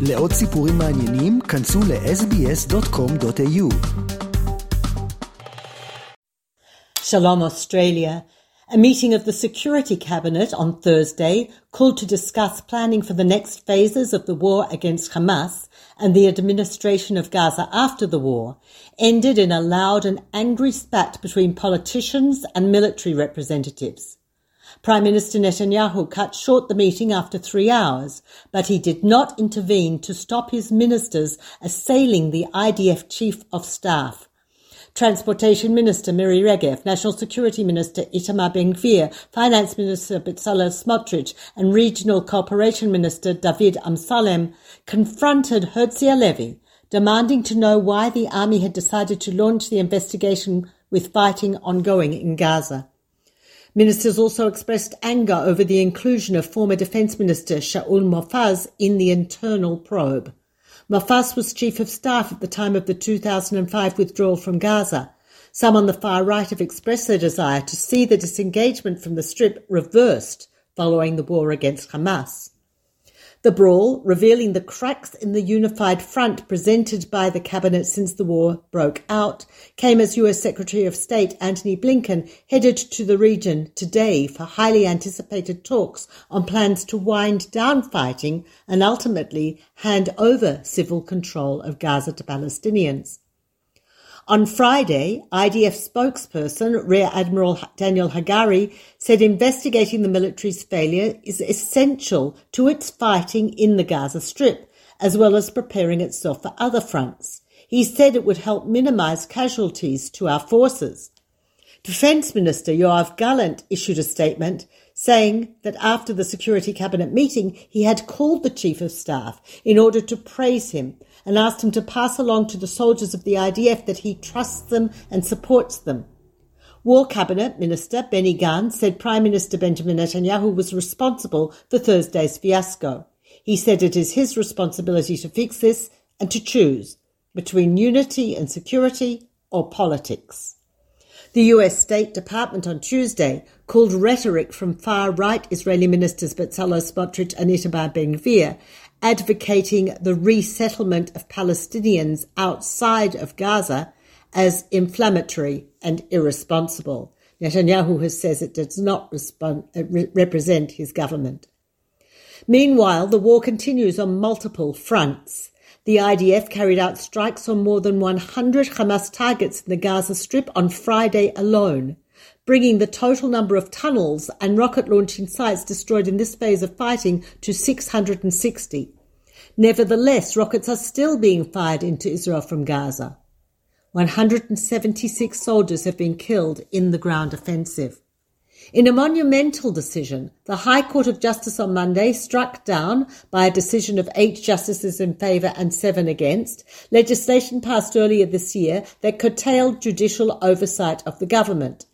לעוד סיפורים מעניינים, כנסו ל-sbs.com.au. Shalom Australia. A meeting of the Security Cabinet on Thursday called to discuss planning for the next phases of the war against Hamas and the administration of Gaza after the war ended in a loud and angry spat between politicians and military representatives. Prime Minister Netanyahu cut short the meeting after three hours, but he did not intervene to stop his ministers assailing the IDF Chief of Staff. Transportation Minister Miri Regev, National Security Minister Itamar Ben-Gvir, Finance Minister Bezalel Smotrich, and Regional Cooperation Minister David Amsalem confronted Herzi Halevi, demanding to know why the army had decided to launch the investigation with fighting ongoing in Gaza. Ministers also expressed anger over the inclusion of former Defence Minister Shaul Mofaz in the internal probe. Mofaz was Chief of Staff at the time of the 2005 withdrawal from Gaza. Some on the far right have expressed their desire to see the disengagement from the Strip reversed following the war against Hamas. The brawl, revealing the cracks in the unified front presented by the cabinet since the war broke out, came as US Secretary of State Antony Blinken headed to the region today for highly anticipated talks on plans to wind down fighting and ultimately hand over civil control of Gaza to Palestinians. On Friday, IDF spokesperson Rear Admiral Daniel Hagari said investigating the military's failure is essential to its fighting in the Gaza Strip, as well as preparing itself for other fronts. He said it would help minimize casualties to our forces. Defence Minister Yoav Gallant issued a statement saying that after the Security Cabinet meeting, he had called the Chief of Staff in order to praise him and asked him to pass along to the soldiers of the IDF that he trusts them and supports them. War Cabinet Minister Benny Gantz said Prime Minister Benjamin Netanyahu was responsible for Thursday's fiasco. He said it is his responsibility to fix this and to choose between unity and security or politics. The US State Department on Tuesday called rhetoric from far right Israeli ministers Bezalel Smotrich and Itamar Ben-Gvir advocating the resettlement of Palestinians outside of Gaza as inflammatory and irresponsible. Netanyahu has says it does not respond, uh, re- represent his government. Meanwhile, the war continues on multiple fronts. The IDF carried out strikes on more than 100 Hamas targets in the Gaza Strip on Friday alone, bringing the total number of tunnels and rocket launching sites destroyed in this phase of fighting to 660. Nevertheless, rockets are still being fired into Israel from Gaza. 176 soldiers have been killed in the ground offensive. In a monumental decision, the High Court of Justice on Monday struck down, by a decision of eight justices in favour and seven against, legislation passed earlier this year that curtailed judicial oversight of the government.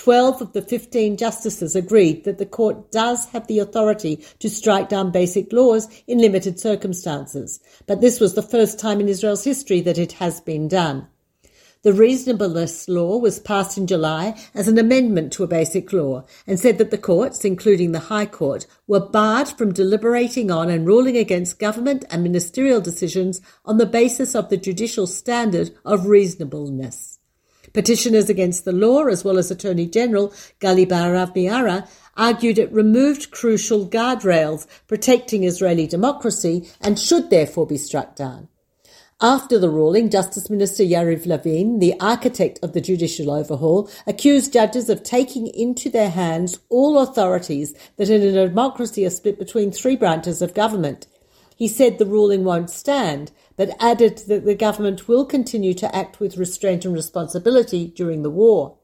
Twelve of the fifteen justices agreed that the court does have the authority to strike down basic laws in limited circumstances, but this was the first time in Israel's history that it has been done. The reasonableness law was passed in July as an amendment to a basic law and said that the courts, including the High Court, were barred from deliberating on and ruling against government and ministerial decisions on the basis of the judicial standard of reasonableness. Petitioners against the law, as well as Attorney General Gali Baharav Miara, argued it removed crucial guardrails protecting Israeli democracy and should therefore be struck down. After the ruling, Justice Minister Yariv Levin, the architect of the judicial overhaul, accused judges of taking into their hands all authorities that in a democracy are split between three branches of government. He said the ruling won't stand, but added that the government will continue to act with restraint and responsibility during the war.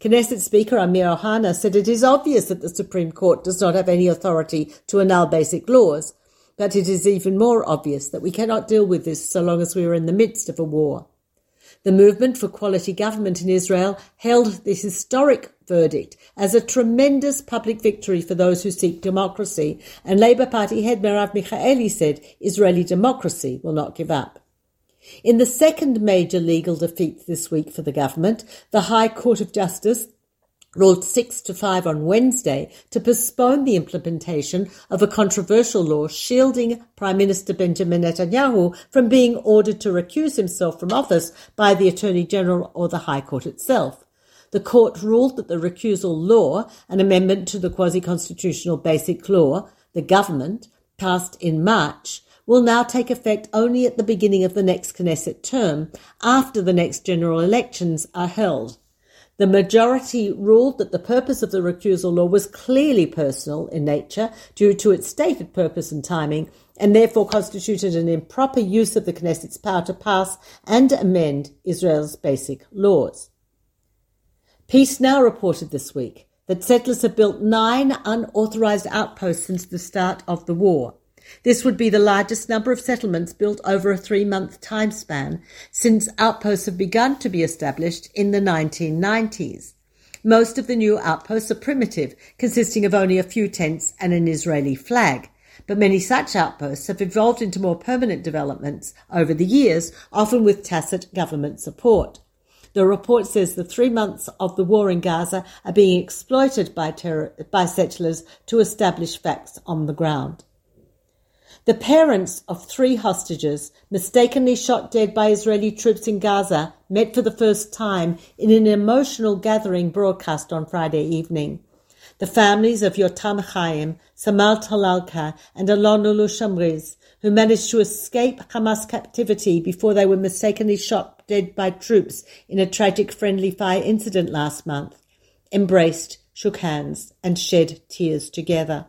Knesset Speaker Amir Ohana said it is obvious that the Supreme Court does not have any authority to annul basic laws, But it is even more obvious that we cannot deal with this so long as we are in the midst of a war. The movement for quality government in Israel hailed this historic verdict as a tremendous public victory for those who seek democracy, and Labour Party head Merav Michaeli said Israeli democracy will not give up. In the second major legal defeat this week for the government, the High Court of Justice ruled 6 to 5 on Wednesday to postpone the implementation of a controversial law shielding Prime Minister Benjamin Netanyahu from being ordered to recuse himself from office by the Attorney General or the High Court itself. The court ruled that the recusal law, an amendment to the quasi-constitutional basic law, the government, passed in March, will now take effect only at the beginning of the next Knesset term, after the next general elections are held. The majority ruled that the purpose of the recusal law was clearly personal in nature due to its stated purpose and timing, and therefore constituted an improper use of the Knesset's power to pass and amend Israel's basic laws. Peace Now reported this week that settlers have built nine unauthorized outposts since the start of the war. This would be the largest number of settlements built over a three month time span since outposts have begun to be established in the 1990s. Most of the new outposts are primitive, consisting of only a few tents and an Israeli flag. But many such outposts have evolved into more permanent developments over the years, often with tacit government support. The report says the three months of the war in Gaza are being exploited by, terror, by settlers to establish facts on the ground. The parents of three hostages mistakenly shot dead by Israeli troops in Gaza met for the first time in an emotional gathering broadcast on Friday evening. The families of Yotam Chaim, Samer Talalka, and Alon Shamriz, who managed to escape Hamas captivity before they were mistakenly shot dead by troops in a tragic friendly fire incident last month, embraced, shook hands, and shed tears together.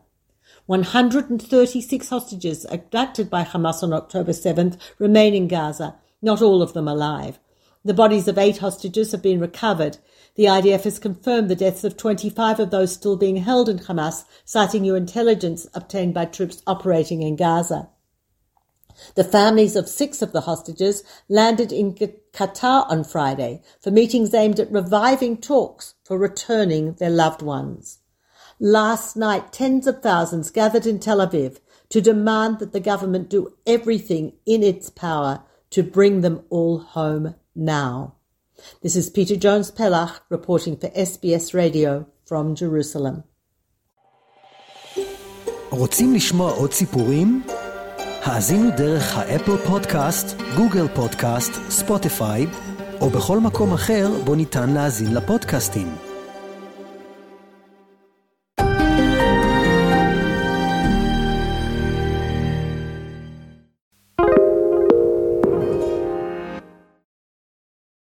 136 hostages abducted by Hamas on October 7th remain in Gaza, not all of them alive. The bodies of eight hostages have been recovered. The IDF has confirmed the deaths of 25 of those still being held in Hamas, citing new intelligence obtained by troops operating in Gaza. The families of six of the hostages landed in Qatar on Friday for meetings aimed at reviving talks for returning their loved ones. Last night, tens of thousands gathered in Tel Aviv to demand that the government do everything in its power to bring them all home now. This is Peta Jones Pellach reporting for SBS Radio from Jerusalem. רוצים לשמוע עוד סיפורים? האזינו דרך האפל פודקאסט, גוגל פודקאסט, ספוטיפיי, או בכל מקום אחר בו ניתן להאזין לפודקאסטים.